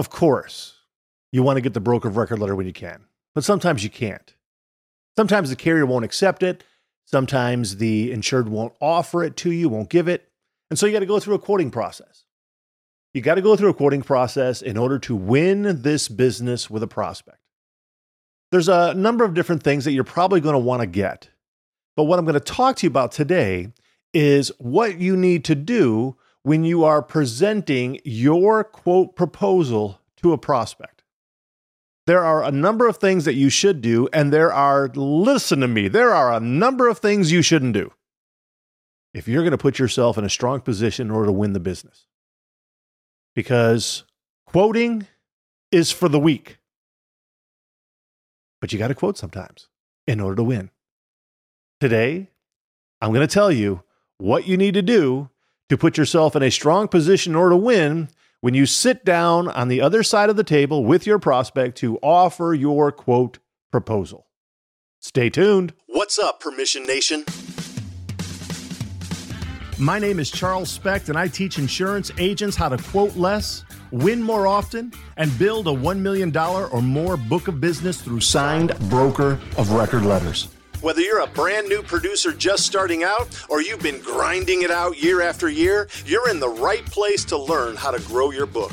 Of course, you want to get the broker of record letter when you can, but sometimes you can't. Sometimes the carrier won't accept it. Sometimes the insured won't offer it to you, won't give it. And so you got to go through a quoting process. You got to go through a quoting process in order to win this business with a prospect. There's a number of different things that you're probably going to want to get. But what I'm going to talk to you about today is what you need to do when you are presenting your quote proposal to a prospect. There are a number of things that you should do, and there are, listen to me, there are a number of things you shouldn't do if you're going to put yourself in a strong position in order to win the business. Because quoting is for the weak, but you got to quote sometimes in order to win. Today, I'm going to tell you what you need to do to put yourself in a strong position in order to win when you sit down on the other side of the table with your prospect to offer your quote proposal. Stay tuned. What's up, Permission Nation? My name is Charles Specht, and I teach insurance agents how to quote less, win more often, and build a $1 million or more book of business through signed broker of record letters. Whether you're a brand new producer just starting out or you've been grinding it out year after year, you're in the right place to learn how to grow your book.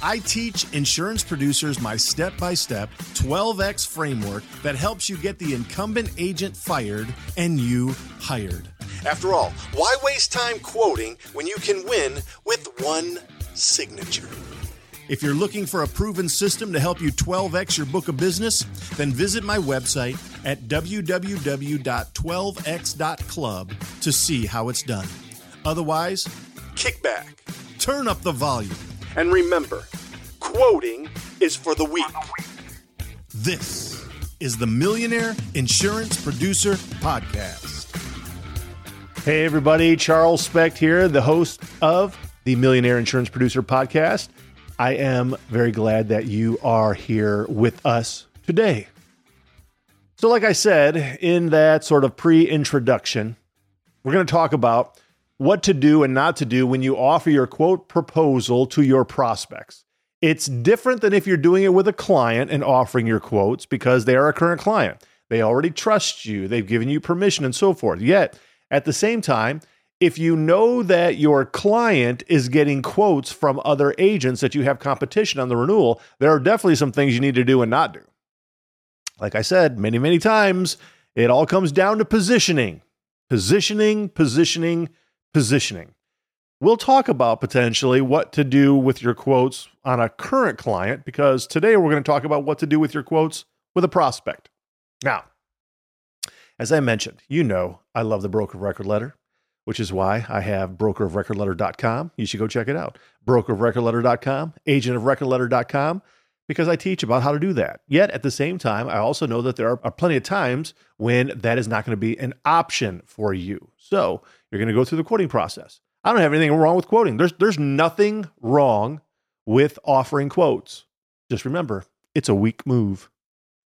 I teach insurance producers my step by step 12x framework that helps you get the incumbent agent fired and you hired. After all, why waste time quoting when you can win with one signature? If you're looking for a proven system to help you 12x your book of business, then visit my website at www.12x.club to see how it's done. Otherwise, kick back, turn up the volume, and remember quoting is for the weak. This is the Millionaire Insurance Producer Podcast. Hey, everybody, Charles Specht here, the host of the Millionaire Insurance Producer Podcast. I am very glad that you are here with us today. So, like I said in that sort of pre introduction, we're going to talk about what to do and not to do when you offer your quote proposal to your prospects. It's different than if you're doing it with a client and offering your quotes because they are a current client. They already trust you, they've given you permission, and so forth. Yet, at the same time, if you know that your client is getting quotes from other agents that you have competition on the renewal, there are definitely some things you need to do and not do. Like I said many, many times, it all comes down to positioning, positioning, positioning, positioning. We'll talk about potentially what to do with your quotes on a current client because today we're going to talk about what to do with your quotes with a prospect. Now, as I mentioned, you know I love the broker record letter which is why I have brokerofrecordletter.com. You should go check it out. Brokerofrecordletter.com, agentofrecordletter.com, because I teach about how to do that. Yet at the same time, I also know that there are, plenty of times when that is not going to be an option for you. So you're going to go through the quoting process. I don't have anything wrong with quoting. There's there's nothing wrong with offering quotes. Just remember, it's a weak move.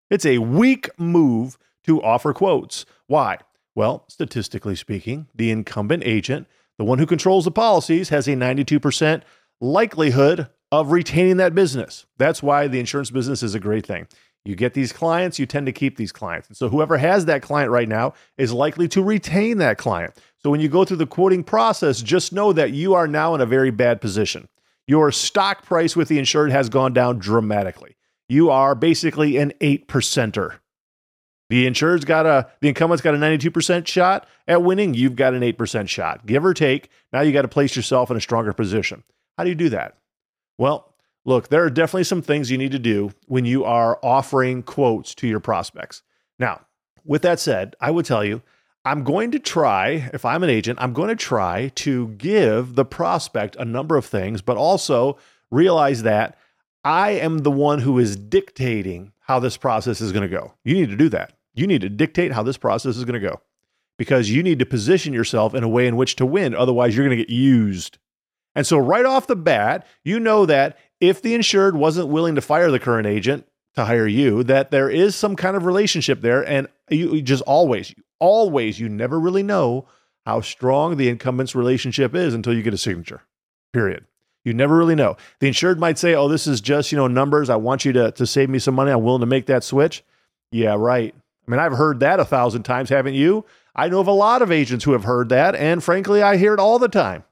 It's a weak move to offer quotes. Why? Well, statistically speaking, the incumbent agent, the one who controls the policies, has a 92% likelihood of retaining that business. That's why the insurance business is a great thing. You get these clients, you tend to keep these clients. And so whoever has that client right now is likely to retain that client. So when you go through the quoting process, just know that you are now in a very bad position. Your stock price with the insured has gone down dramatically. You are basically an eight percenter. The insured's got a the incumbent's got a 92% shot at winning. You've got an 8% shot. Give or take. Now you got to place yourself in a stronger position. How do you do that? Well, look, there are definitely some things you need to do when you are offering quotes to your prospects. Now, with that said, I would tell you, I'm going to try, if I'm an agent, I'm going to try to give the prospect a number of things, but also realize that I am the one who is dictating how this process is going to go. You need to do that. You need to dictate how this process is going to go because you need to position yourself in a way in which to win. Otherwise, you're going to get used. And so, right off the bat, you know that if the insured wasn't willing to fire the current agent to hire you, that there is some kind of relationship there. And you just always, always, you never really know how strong the incumbent's relationship is until you get a signature, period. You never really know. The insured might say, "Oh, this is just you know numbers. I want you to to save me some money. I'm willing to make that switch." Yeah, right. I mean, I've heard that a thousand times, haven't you? I know of a lot of agents who have heard that, and frankly, I hear it all the time.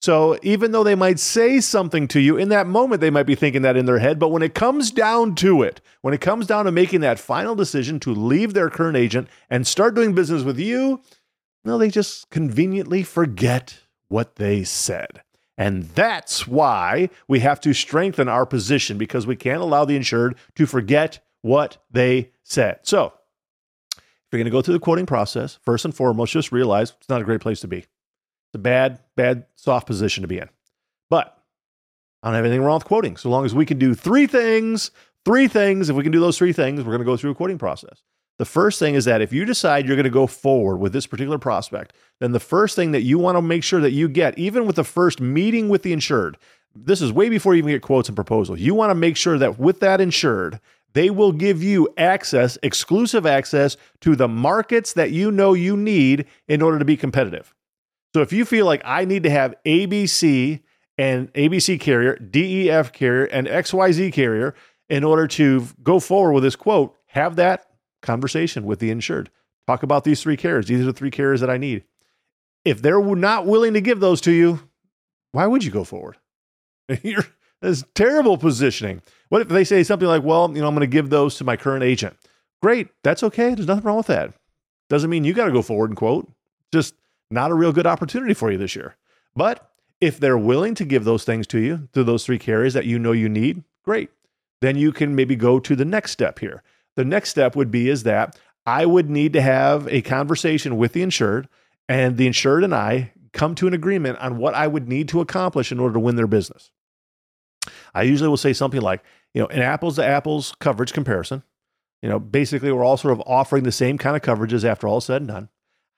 So even though they might say something to you in that moment, they might be thinking that in their head. But when it comes down to it, when it comes down to making that final decision to leave their current agent and start doing business with you, no, they just conveniently forget what they said. And that's why we have to strengthen our position because we can't allow the insured to forget what they said. So, you're going to go through the quoting process, first and foremost, just realize it's not a great place to be. It's a bad, bad, soft position to be in. But I don't have anything wrong with quoting. So long as we can do three things, three things, if we can do those three things, we're going to go through a quoting process. The first thing is that if you decide you're going to go forward with this particular prospect, then the first thing that you want to make sure that you get, even with the first meeting with the insured, this is way before you even get quotes and proposals. You want to make sure that with that insured, they will give you access, exclusive access to the markets that you know you need in order to be competitive. So if you feel like I need to have ABC and ABC carrier, DEF carrier, and XYZ carrier in order to go forward with this quote, have that conversation with the insured. Talk about these three carriers. These are the three carriers that I need. If they're not willing to give those to you, why would you go forward? You're that's terrible positioning. What if they say something like, well, you know, I'm going to give those to my current agent? Great. That's okay. There's nothing wrong with that. Doesn't mean you got to go forward and quote. Just not a real good opportunity for you this year. But if they're willing to give those things to you, to those three carriers that you know you need, great. Then you can maybe go to the next step here. The next step would be is that I would need to have a conversation with the insured and the insured and I come to an agreement on what I would need to accomplish in order to win their business. I usually will say something like, you know, an apples to apples coverage comparison. You know, basically, we're all sort of offering the same kind of coverages after all said and done.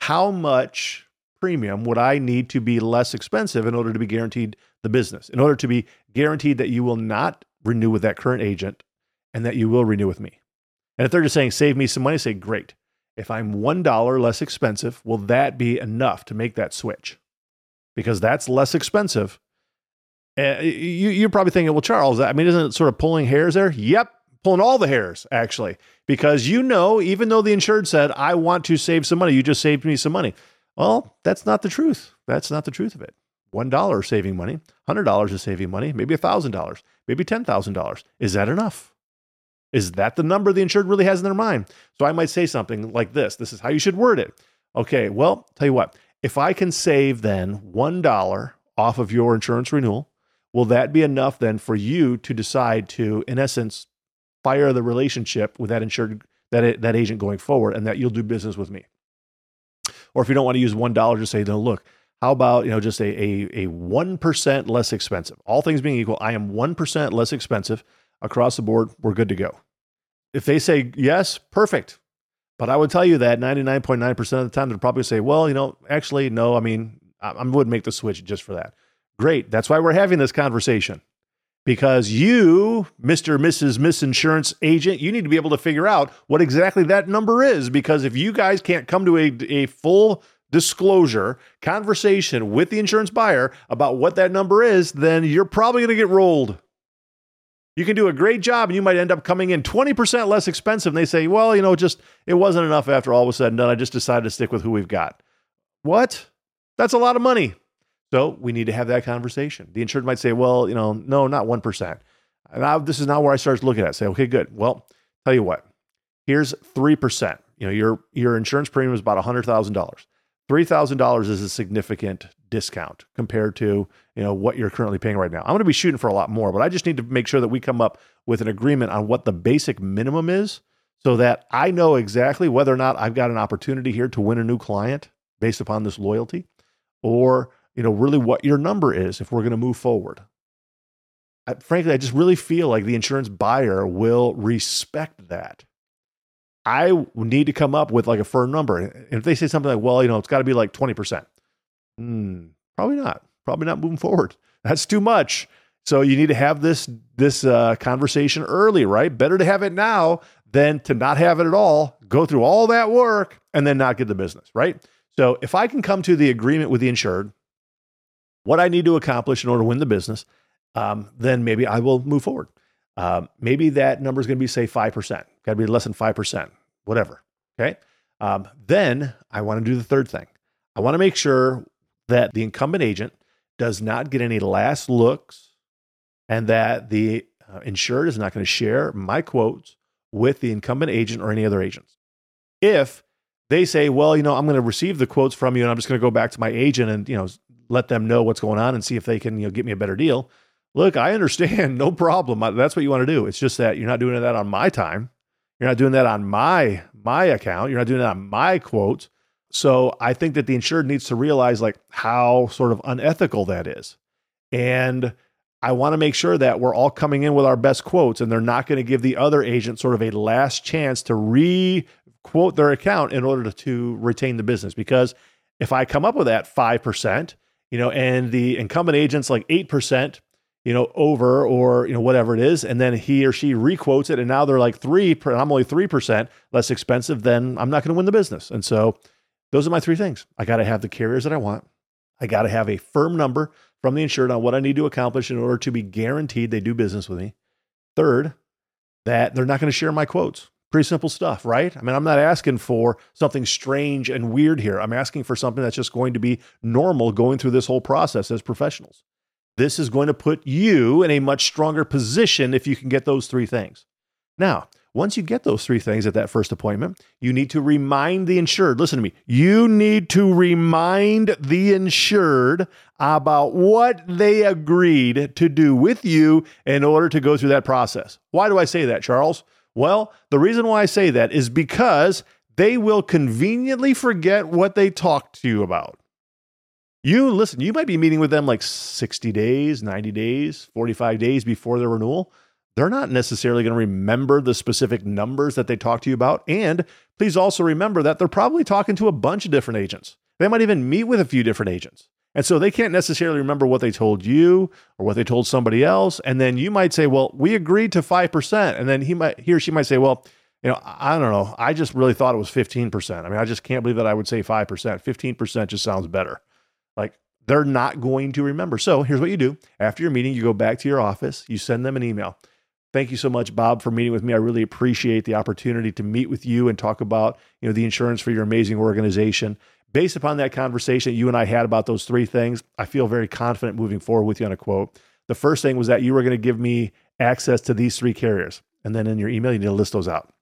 How much premium would I need to be less expensive in order to be guaranteed the business, in order to be guaranteed that you will not renew with that current agent and that you will renew with me? And if they're just saying, save me some money, say, great. If I'm $1 less expensive, will that be enough to make that switch? Because that's less expensive uh, you, you're probably thinking, well, Charles, I mean, isn't it sort of pulling hairs there? Yep, pulling all the hairs, actually, because you know, even though the insured said, I want to save some money, you just saved me some money. Well, that's not the truth. That's not the truth of it. $1 saving money, $100 is saving money, maybe $1,000, maybe $10,000. Is that enough? Is that the number the insured really has in their mind? So I might say something like this. This is how you should word it. Okay, well, tell you what, if I can save then $1 off of your insurance renewal, will that be enough then for you to decide to, in essence, fire the relationship with that insured that that agent going forward, and that you'll do business with me? Or if you don't want to use one dollar, just say, no, look, how about you know just a a one percent less expensive? All things being equal, I am one percent less expensive across the board. We're good to go. If they say yes, perfect. But I would tell you that 99.9% of the time, they'll probably say, well, you know, actually, no, I mean, I, I would make the switch just for that. Great. That's why we're having this conversation. Because you, Mr. Mrs. Miss Insurance agent, you need to be able to figure out what exactly that number is. Because if you guys can't come to a, a full disclosure conversation with the insurance buyer about what that number is, then you're probably going to get rolled. You can do a great job and you might end up coming in 20% less expensive. And they say, well, you know, just it wasn't enough after all was said and done. I just decided to stick with who we've got. What? That's a lot of money. So we need to have that conversation. The insured might say, well, you know, no, not 1%. And I, this is not where I start looking at it. Say, okay, good. Well, tell you what, here's 3%. You know, your, your insurance premium is about $100,000. $3,000 is a significant discount compared to, you know, what you're currently paying right now. I'm going to be shooting for a lot more, but I just need to make sure that we come up with an agreement on what the basic minimum is so that I know exactly whether or not I've got an opportunity here to win a new client based upon this loyalty or you know, really what your number is if we're going to move forward. I, frankly, I just really feel like the insurance buyer will respect that. I need to come up with like a firm number. And if they say something like, well, you know, it's got to be like 20%, mm, probably not. Probably not moving forward. That's too much. So you need to have this this uh, conversation early, right? Better to have it now than to not have it at all, go through all that work, and then not get the business, right? So if I can come to the agreement with the insured what I need to accomplish in order to win the business, um, then maybe I will move forward. Um, maybe that number is going to be, say, 5%. Got to be less than 5%, whatever. Okay. Um, then I want to do the third thing. I want to make sure that the incumbent agent does not get any last looks and that the uh, insured is not going to share my quotes with the incumbent agent or any other agents. If they say, well, you know, I'm going to receive the quotes from you and I'm just going to go back to my agent and, you know, let them know what's going on and see if they can, you know, get me a better deal. Look, I understand, no problem. That's what you want to do. It's just that you're not doing that on my time. You're not doing that on my my account. You're not doing that on my quote. So I think that the insured needs to realize like how sort of unethical that is. And I want to make sure that we're all coming in with our best quotes and they're not going to give the other agent sort of a last chance to re quote their account in order to, to retain the business. Because if I come up with that 5%, you know, and the incumbent agent's like 8%, you know, over or, you know, whatever it is, and then he or she requotes it and now they're like 3 and I'm only 3% less expensive, then I'm not going to win the business. And so those are my three things. I got to have the carriers that I want. I got to have a firm number from the insured on what I need to accomplish in order to be guaranteed they do business with me. Third, that they're not going to share my quotes. Pretty simple stuff, right? I mean, I'm not asking for something strange and weird here. I'm asking for something that's just going to be normal going through this whole process as professionals. This is going to put you in a much stronger position if you can get those three things. Now, once you get those three things at that first appointment, you need to remind the insured. Listen to me. You need to remind the insured about what they agreed to do with you in order to go through that process. Why do I say that, Charles? Well, the reason why I say that is because they will conveniently forget what they talked to you about. You listen, you might be meeting with them like 60 days, 90 days, 45 days before their renewal they're not necessarily going to remember the specific numbers that they talked to you about. And please also remember that they're probably talking to a bunch of different agents. They might even meet with a few different agents. And so they can't necessarily remember what they told you or what they told somebody else. And then you might say, well, we agreed to 5%. And then he might, he or she might say, well, you know, I don't know. I just really thought it was 15%. I mean, I just can't believe that I would say 5%. 15% just sounds better. Like they're not going to remember. So here's what you do. After your meeting, you go back to your office, you send them an email. Thank you so much, Bob, for meeting with me. I really appreciate the opportunity to meet with you and talk about, you know, the insurance for your amazing organization. Based upon that conversation you and I had about those three things, I feel very confident moving forward with you on a quote. The first thing was that you were going to give me access to these three carriers. And then in your email, you need to list those out.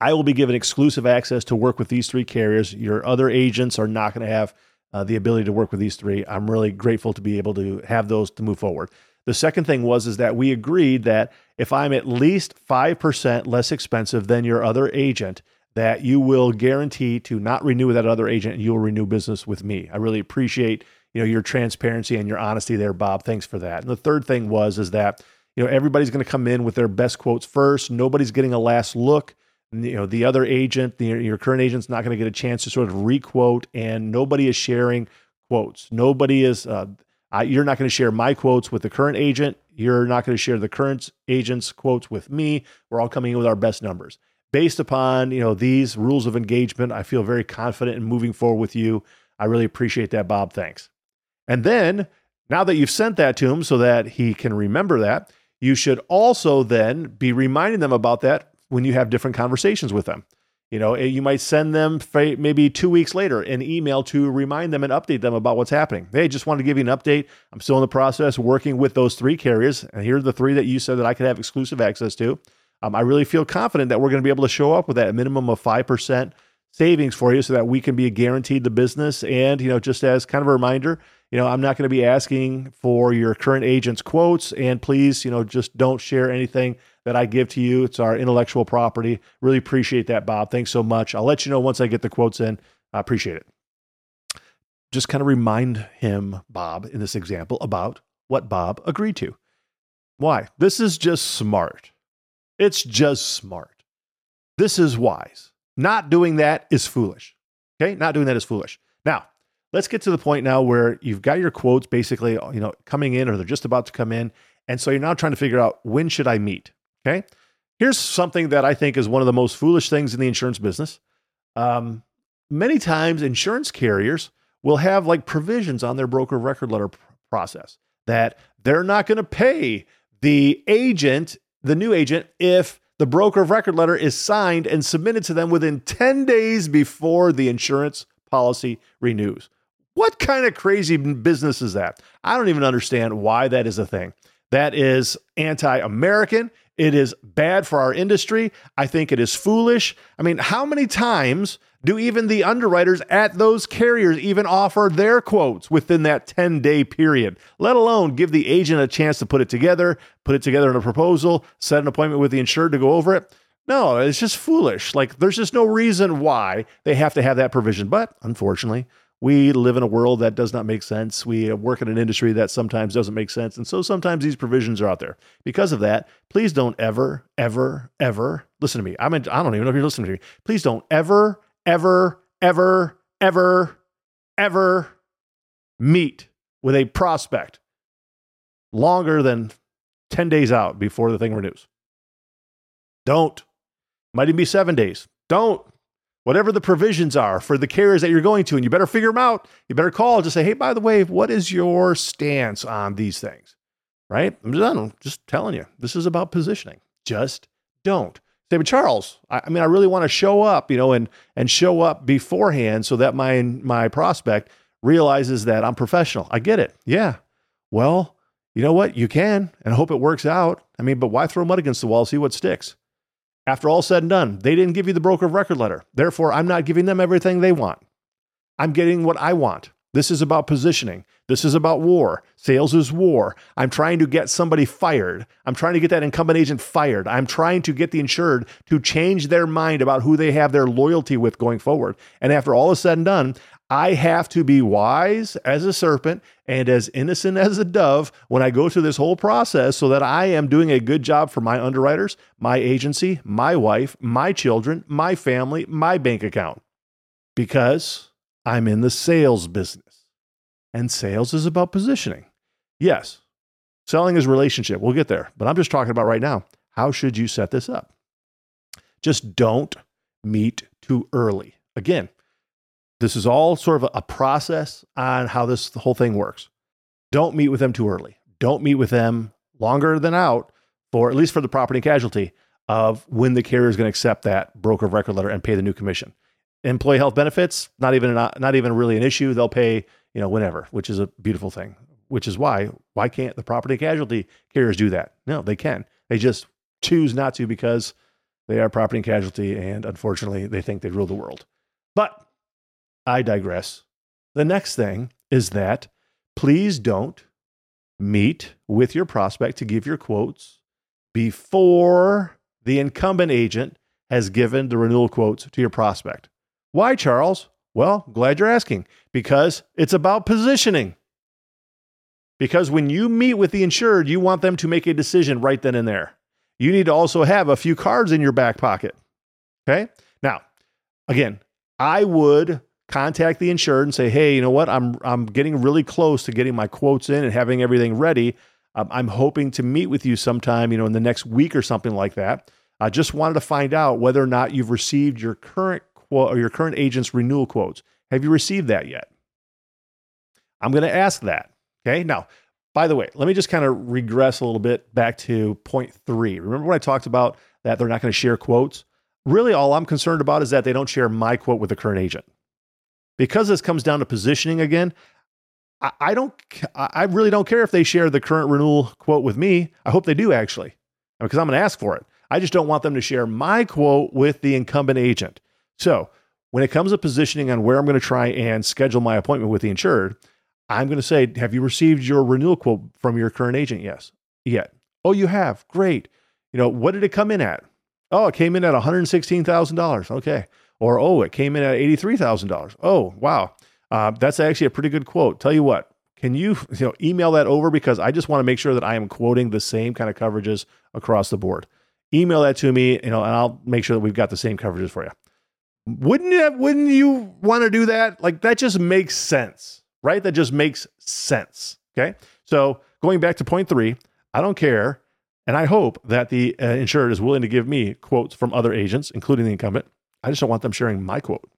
I will be given exclusive access to work with these three carriers. Your other agents are not going to have uh, the ability to work with these three. I'm really grateful to be able to have those to move forward. The second thing was is that we agreed that if I'm at least 5% less expensive than your other agent, that you will guarantee to not renew that other agent and you will renew business with me. I really appreciate, you know, your transparency and your honesty there, Bob. Thanks for that. And the third thing was is that, you know, everybody's going to come in with their best quotes first. Nobody's getting a last look. You know, the other agent, the, your current agent's not going to get a chance to sort of requote, and nobody is sharing quotes. Nobody is. Uh, uh, you're not going to share my quotes with the current agent. You're not going to share the current agent's quotes with me. We're all coming in with our best numbers. Based upon you know these rules of engagement, I feel very confident in moving forward with you. I really appreciate that, Bob. Thanks. And then now that you've sent that to him so that he can remember that, you should also then be reminding them about that when you have different conversations with them. You know, you might send them maybe two weeks later an email to remind them and update them about what's happening. Hey, just wanted to give you an update. I'm still in the process working with those three carriers. And here are the three that you said that I could have exclusive access to. Um, I really feel confident that we're going to be able to show up with that minimum of 5% savings for you so that we can be guaranteed the business. And, you know, just as kind of a reminder, you know, I'm not going to be asking for your current agent's quotes. And please, you know, just don't share anything that I give to you. It's our intellectual property. Really appreciate that, Bob. Thanks so much. I'll let you know once I get the quotes in. I appreciate it. Just kind of remind him, Bob, in this example, about what Bob agreed to. Why? This is just smart. It's just smart. This is wise. Not doing that is foolish. Okay? Not doing that is foolish. Now, let's get to the point now where you've got your quotes basically, you know, coming in or they're just about to come in. And so you're now trying to figure out when should I meet? Okay. Here's something that I think is one of the most foolish things in the insurance business. Um, many times, insurance carriers will have like provisions on their broker record letter process that they're not going to pay the agent, the new agent, if the broker of record letter is signed and submitted to them within 10 days before the insurance policy renews. What kind of crazy business is that? I don't even understand why that is a thing. That is anti American. It is bad for our industry. I think it is foolish. I mean, how many times do even the underwriters at those carriers even offer their quotes within that 10 day period, let alone give the agent a chance to put it together, put it together in a proposal, set an appointment with the insured to go over it? No, it's just foolish. Like, there's just no reason why they have to have that provision. But unfortunately, we live in a world that does not make sense. We uh, work in an industry that sometimes doesn't make sense. And so sometimes these provisions are out there. Because of that, please don't ever, ever, ever listen to me. I mean, I don't even know if you're listening to me. Please don't ever, ever, ever, ever, ever meet with a prospect longer than 10 days out before the thing renews. Don't. Might even be seven days. Don't whatever the provisions are for the carriers that you're going to, and you better figure them out. You better call, just say, hey, by the way, what is your stance on these things? Right? I'm just, I'm just telling you, this is about positioning. Just don't. Say, but Charles, I, I mean, I really want to show up, you know, and and show up beforehand so that my my prospect realizes that I'm professional. I get it. Yeah. Well, you know what? You can, and I hope it works out. I mean, but why throw mud against the wall? See what sticks. After all said and done, they didn't give you the broker of record letter. Therefore, I'm not giving them everything they want. I'm getting what I want. This is about positioning. This is about war. Sales is war. I'm trying to get somebody fired. I'm trying to get that incumbent agent fired. I'm trying to get the insured to change their mind about who they have their loyalty with going forward. And after all is said and done, I have to be wise as a serpent and as innocent as a dove when I go through this whole process so that I am doing a good job for my underwriters, my agency, my wife, my children, my family, my bank account. Because I'm in the sales business. And sales is about positioning. Yes, selling is relationship. We'll get there. But I'm just talking about right now. How should you set this up? Just don't meet too early. Again, this is all sort of a process on how this whole thing works. Don't meet with them too early. Don't meet with them longer than out for at least for the property and casualty of when the carrier is going to accept that broker of record letter and pay the new commission. Employee health benefits, not even not, not even really an issue. They'll pay, you know, whenever, which is a beautiful thing. Which is why why can't the property and casualty carriers do that? No, they can. They just choose not to because they are property and casualty, and unfortunately, they think they rule the world. But I digress. The next thing is that please don't meet with your prospect to give your quotes before the incumbent agent has given the renewal quotes to your prospect. Why, Charles? Well, glad you're asking because it's about positioning. Because when you meet with the insured, you want them to make a decision right then and there. You need to also have a few cards in your back pocket. Okay. Now, again, I would contact the insured and say, "Hey, you know what? I'm I'm getting really close to getting my quotes in and having everything ready. Um, I'm hoping to meet with you sometime, you know, in the next week or something like that. I just wanted to find out whether or not you've received your current quote or your current agent's renewal quotes. Have you received that yet? I'm going to ask that. Okay. Now, by the way, let me just kind of regress a little bit back to point three. Remember when I talked about that they're not going to share quotes? Really, all I'm concerned about is that they don't share my quote with the current agent because this comes down to positioning again, I, I don't, I really don't care if they share the current renewal quote with me. I hope they do actually, because I'm going to ask for it. I just don't want them to share my quote with the incumbent agent. So when it comes to positioning on where I'm going to try and schedule my appointment with the insured, I'm going to say, Have you received your renewal quote from your current agent? Yes. Yet. Oh, you have. Great. You know, what did it come in at? Oh, it came in at $116,000. Okay. Or, oh, it came in at $83,000. Oh, wow. Uh, that's actually a pretty good quote. Tell you what, can you, you know, email that over because I just want to make sure that I am quoting the same kind of coverages across the board. Email that to me, you know, and I'll make sure that we've got the same coverages for you. Wouldn't you, wouldn't you want to do that? Like that just makes sense, right? That just makes sense. Okay. So going back to point three, I don't care. And I hope that the uh, insured is willing to give me quotes from other agents, including the incumbent, I just don't want them sharing my quote.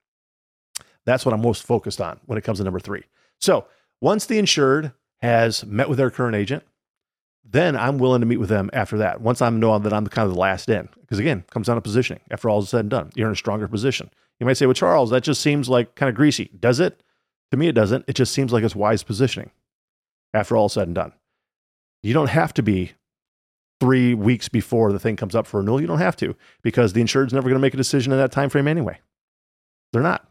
That's what I'm most focused on when it comes to number three. So once the insured has met with their current agent, then I'm willing to meet with them after that. Once I'm know that I'm kind of the last in, because again, comes down to positioning. After all is said and done, you're in a stronger position. You might say, well, Charles, that just seems like kind of greasy. Does it? To me, it doesn't. It just seems like it's wise positioning after all is said and done. You don't have to be three weeks before the thing comes up for renewal. You don't have to because the insured's never going to make a decision in that time frame anyway. They're not.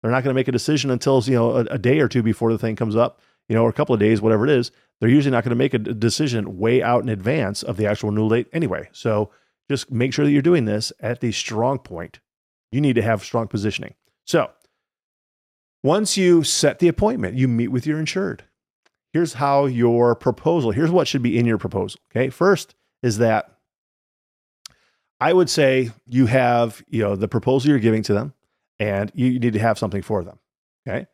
They're not going to make a decision until you know a, a, day or two before the thing comes up, you know, or a couple of days, whatever it is. They're usually not going to make a decision way out in advance of the actual renewal date anyway. So just make sure that you're doing this at the strong point. You need to have strong positioning. So once you set the appointment, you meet with your insured here's how your proposal, here's what should be in your proposal. Okay. First is that I would say you have, you know, the proposal you're giving to them and you need to have something for them. Okay.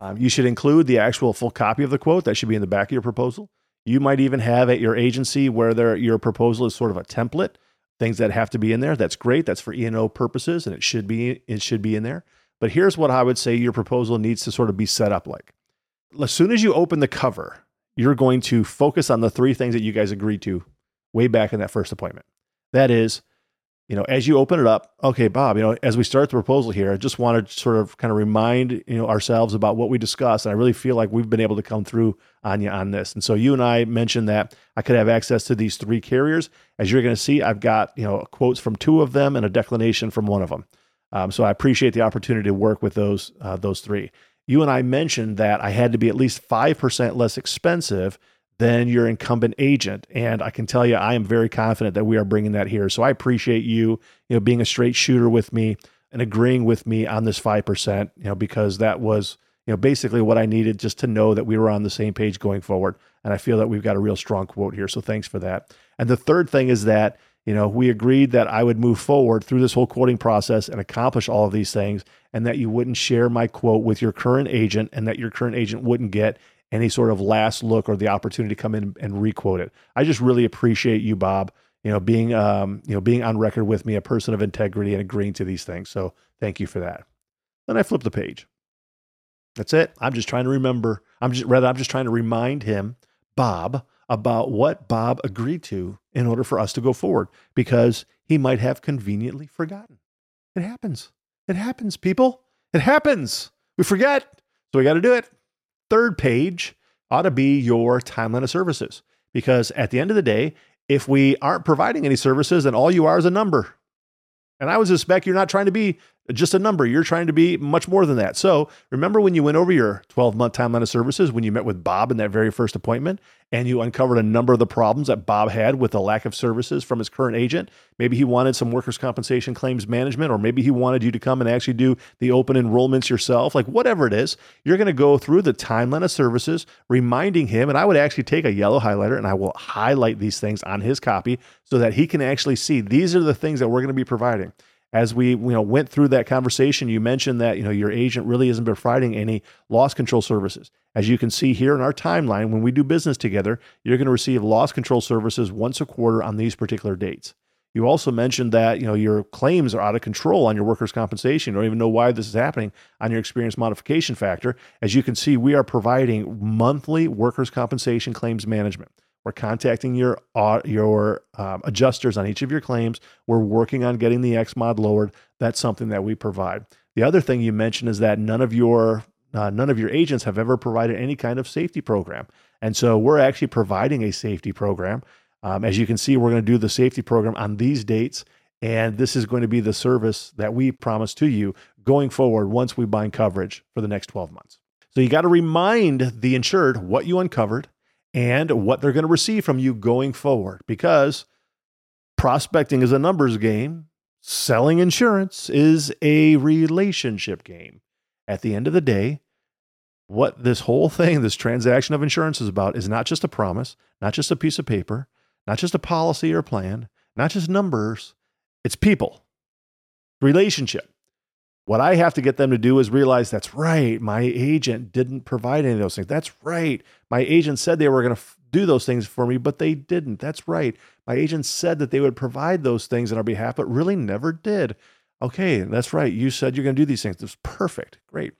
Um, you should include the actual full copy of the quote that should be in the back of your proposal. You might even have at your agency where your proposal is sort of a template, things that have to be in there. That's great. That's for E&O purposes and it should be, it should be in there. But here's what I would say your proposal needs to sort of be set up like as soon as you open the cover, you're going to focus on the three things that you guys agreed to way back in that first appointment. That is, you know, as you open it up, okay, Bob, you know, as we start the proposal here, I just want to sort of kind of remind, you know, ourselves about what we discussed. And I really feel like we've been able to come through on you on this. And so you and I mentioned that I could have access to these three carriers. As you're going to see, I've got, you know, quotes from two of them and a declination from one of them. Um, so I appreciate the opportunity to work with those uh, those three you and I mentioned that I had to be at least 5% less expensive than your incumbent agent. And I can tell you, I am very confident that we are bringing that here. So I appreciate you, you know, being a straight shooter with me and agreeing with me on this 5%, you know, because that was, you know, basically what I needed just to know that we were on the same page going forward. And I feel that we've got a real strong quote here. So thanks for that. And the third thing is that you know, we agreed that I would move forward through this whole quoting process and accomplish all of these things, and that you wouldn't share my quote with your current agent, and that your current agent wouldn't get any sort of last look or the opportunity to come in and requote it. I just really appreciate you, Bob. You know, being um, you know, being on record with me, a person of integrity, and agreeing to these things. So thank you for that. Then I flip the page. That's it. I'm just trying to remember. I'm just rather. I'm just trying to remind him, Bob, about what Bob agreed to in order for us to go forward because he might have conveniently forgotten. It happens. It happens, people. It happens. We forget. So we got to do it. Third page ought to be your timeline of services because at the end of the day, if we aren't providing any services, then all you are is a number. And I would suspect you're not trying to be just a number. You're trying to be much more than that. So remember when you went over your 12 month timeline of services, when you met with Bob in that very first appointment, and you uncovered a number of the problems that Bob had with the lack of services from his current agent. Maybe he wanted some workers' compensation claims management, or maybe he wanted you to come and actually do the open enrollments yourself. Like whatever it is, you're going to go through the timeline of services, reminding him. And I would actually take a yellow highlighter and I will highlight these things on his copy so that he can actually see these are the things that we're going to be providing as we you know went through that conversation, you mentioned that you know your agent really isn't providing any loss control services. As you can see here in our timeline, when we do business together, you're going to receive loss control services once a quarter on these particular dates. You also mentioned that you know your claims are out of control on your workers' compensation. You don't even know why this is happening on your experience modification factor. As you can see, we are providing monthly workers' compensation claims management. We're contacting your your um, adjusters on each of your claims. We're working on getting the X mod lowered. That's something that we provide. The other thing you mentioned is that none of your uh, none of your agents have ever provided any kind of safety program, and so we're actually providing a safety program. Um, as you can see, we're going to do the safety program on these dates, and this is going to be the service that we promise to you going forward once we bind coverage for the next 12 months. So you got to remind the insured what you uncovered and what they're going to receive from you going forward because prospecting is a numbers game, selling insurance is a relationship game. At the end of the day, what this whole thing, this transaction of insurance is about is not just a promise, not just a piece of paper, not just a policy or plan, not just numbers, it's people, relationship. What I have to get them to do is realize that's right. My agent didn't provide any of those things. That's right. My agent said they were going to f- do those things for me, but they didn't. That's right. My agent said that they would provide those things on our behalf, but really never did. Okay, that's right. You said you're going to do these things. That's perfect. Great.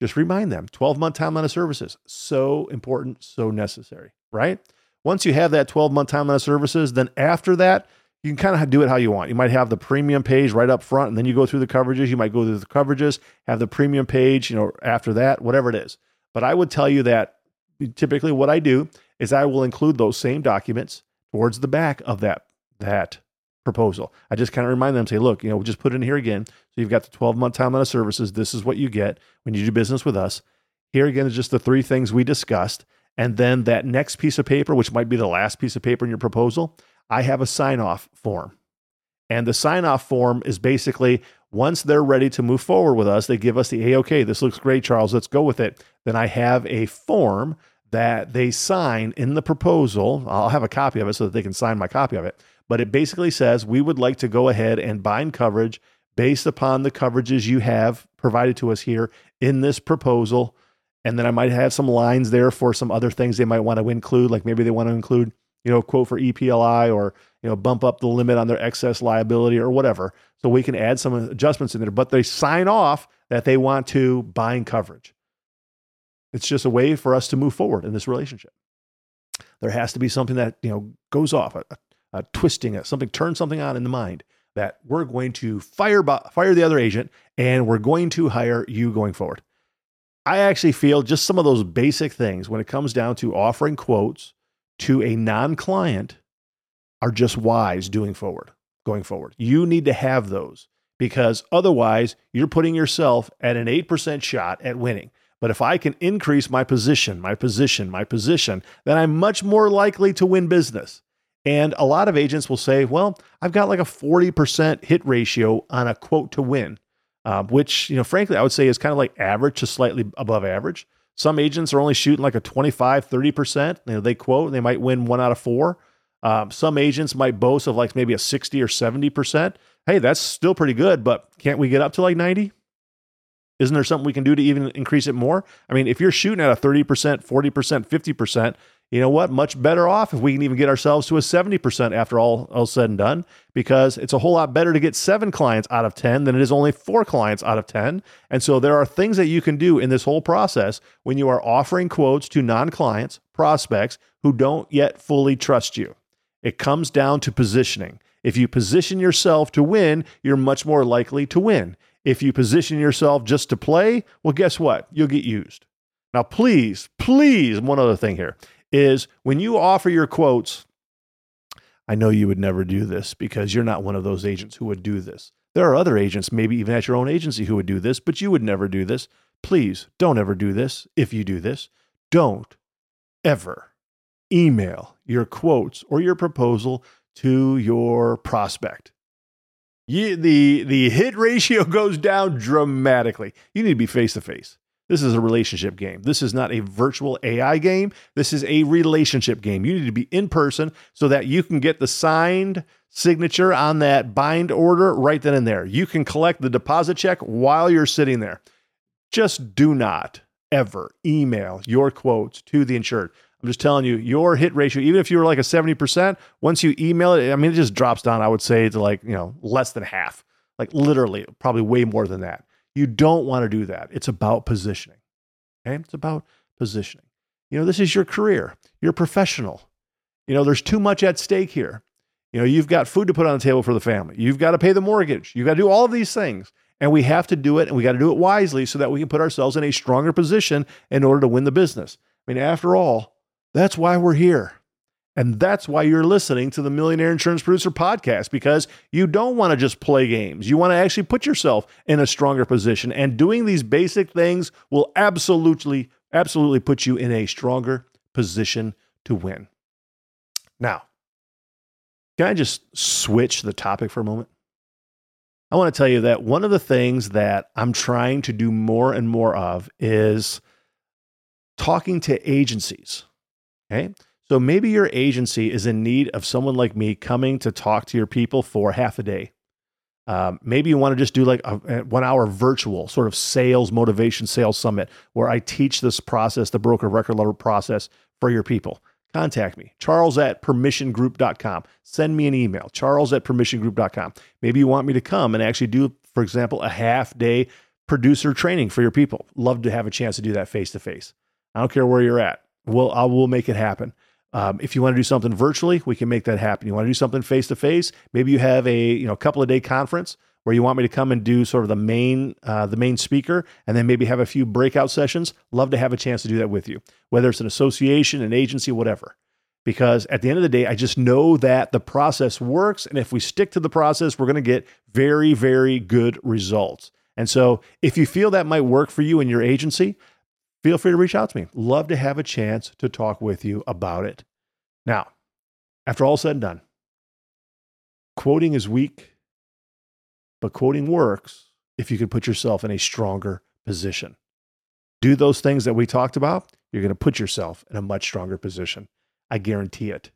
just remind them 12 month timeline of services. So important, so necessary, right? Once you have that 12 month timeline of services, then after that, you can kind of do it how you want. You might have the premium page right up front, and then you go through the coverages. You might go through the coverages, have the premium page, you know, after that, whatever it is. But I would tell you that typically what I do is I will include those same documents towards the back of that that proposal. I just kind of remind them, say, look, you know, just put it in here again. So you've got the 12 month timeline of services. This is what you get when you do business with us. Here again is just the three things we discussed. And then that next piece of paper, which might be the last piece of paper in your proposal, I have a sign off form. And the sign off form is basically once they're ready to move forward with us, they give us the A OK, this looks great, Charles, let's go with it. Then I have a form that they sign in the proposal. I'll have a copy of it so that they can sign my copy of it. But it basically says we would like to go ahead and bind coverage based upon the coverages you have provided to us here in this proposal. And then I might have some lines there for some other things they might want to include, like maybe they want to include, you know, quote for EPLI or, you know, bump up the limit on their excess liability or whatever. So we can add some adjustments in there, but they sign off that they want to buy bind coverage. It's just a way for us to move forward in this relationship. There has to be something that, you know, goes off, a, a twisting, something turn something on in the mind that we're going to fire fire the other agent and we're going to hire you going forward. I actually feel just some of those basic things when it comes down to offering quotes to a non-client are just wise doing forward, going forward. You need to have those because otherwise you're putting yourself at an 8% shot at winning. But if I can increase my position, my position, my position, then I'm much more likely to win business. And a lot of agents will say, well, I've got like a 40% hit ratio on a quote to win, uh, which, you know, frankly, I would say is kind of like average to slightly above average. Some agents are only shooting like a 25, 30%. You know, they quote they might win one out of four. Um, some agents might boast of like maybe a 60 or 70%. Hey, that's still pretty good, but can't we get up to like 90? Isn't there something we can do to even increase it more? I mean, if you're shooting at a 30%, 40%, 50%, you know what? Much better off if we can even get ourselves to a 70% after all, all said and done, because it's a whole lot better to get seven clients out of 10 than it is only four clients out of 10. And so there are things that you can do in this whole process when you are offering quotes to non clients, prospects who don't yet fully trust you. It comes down to positioning. If you position yourself to win, you're much more likely to win. If you position yourself just to play, well, guess what? You'll get used. Now, please, please, one other thing here is when you offer your quotes, I know you would never do this because you're not one of those agents who would do this. There are other agents, maybe even at your own agency, who would do this, but you would never do this. Please don't ever do this. If you do this, don't ever email your quotes or your proposal to your prospect. You, the, the hit ratio goes down dramatically. You need to be face to face. This is a relationship game. This is not a virtual AI game. This is a relationship game. You need to be in person so that you can get the signed signature on that bind order right then and there. You can collect the deposit check while you're sitting there. Just do not ever email your quotes to the insured. I'm just telling you, your hit ratio, even if you were like a 70%, once you email it, I mean, it just drops down, I would say, to like, you know, less than half, like literally, probably way more than that. You don't want to do that. It's about positioning. Okay. It's about positioning. You know, this is your career. You're professional. You know, there's too much at stake here. You know, you've got food to put on the table for the family. You've got to pay the mortgage. You've got to do all of these things. And we have to do it and we got to do it wisely so that we can put ourselves in a stronger position in order to win the business. I mean, after all, that's why we're here. And that's why you're listening to the Millionaire Insurance Producer podcast because you don't want to just play games. You want to actually put yourself in a stronger position. And doing these basic things will absolutely, absolutely put you in a stronger position to win. Now, can I just switch the topic for a moment? I want to tell you that one of the things that I'm trying to do more and more of is talking to agencies. Okay. So maybe your agency is in need of someone like me coming to talk to your people for half a day. Um, maybe you want to just do like a, a one hour virtual sort of sales motivation sales summit where I teach this process, the broker record letter process for your people. Contact me, charles at permissiongroup.com. Send me an email, charles at permissiongroup.com. Maybe you want me to come and actually do, for example, a half day producer training for your people. Love to have a chance to do that face to face. I don't care where you're at. We'll, I will make it happen. Um, if you want to do something virtually, we can make that happen. You want to do something face to face? Maybe you have a you know couple of day conference where you want me to come and do sort of the main uh, the main speaker, and then maybe have a few breakout sessions. Love to have a chance to do that with you, whether it's an association, an agency, whatever. Because at the end of the day, I just know that the process works, and if we stick to the process, we're going to get very, very good results. And so, if you feel that might work for you and your agency, feel free to reach out to me. Love to have a chance to talk with you about it. Now, after all said and done, quoting is weak, but quoting works if you can put yourself in a stronger position. Do those things that we talked about, you're going to put yourself in a much stronger position. I guarantee it.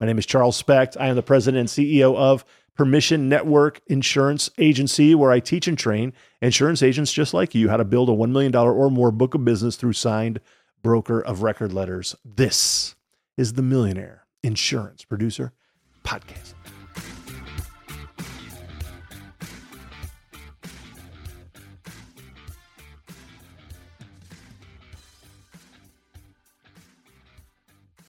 My name is Charles Specht. I am the president and CEO of Permission Network Insurance Agency, where I teach and train insurance agents just like you how to build a $1 million or more book of business through signed broker of record letters. This is the Millionaire Insurance Producer Podcast.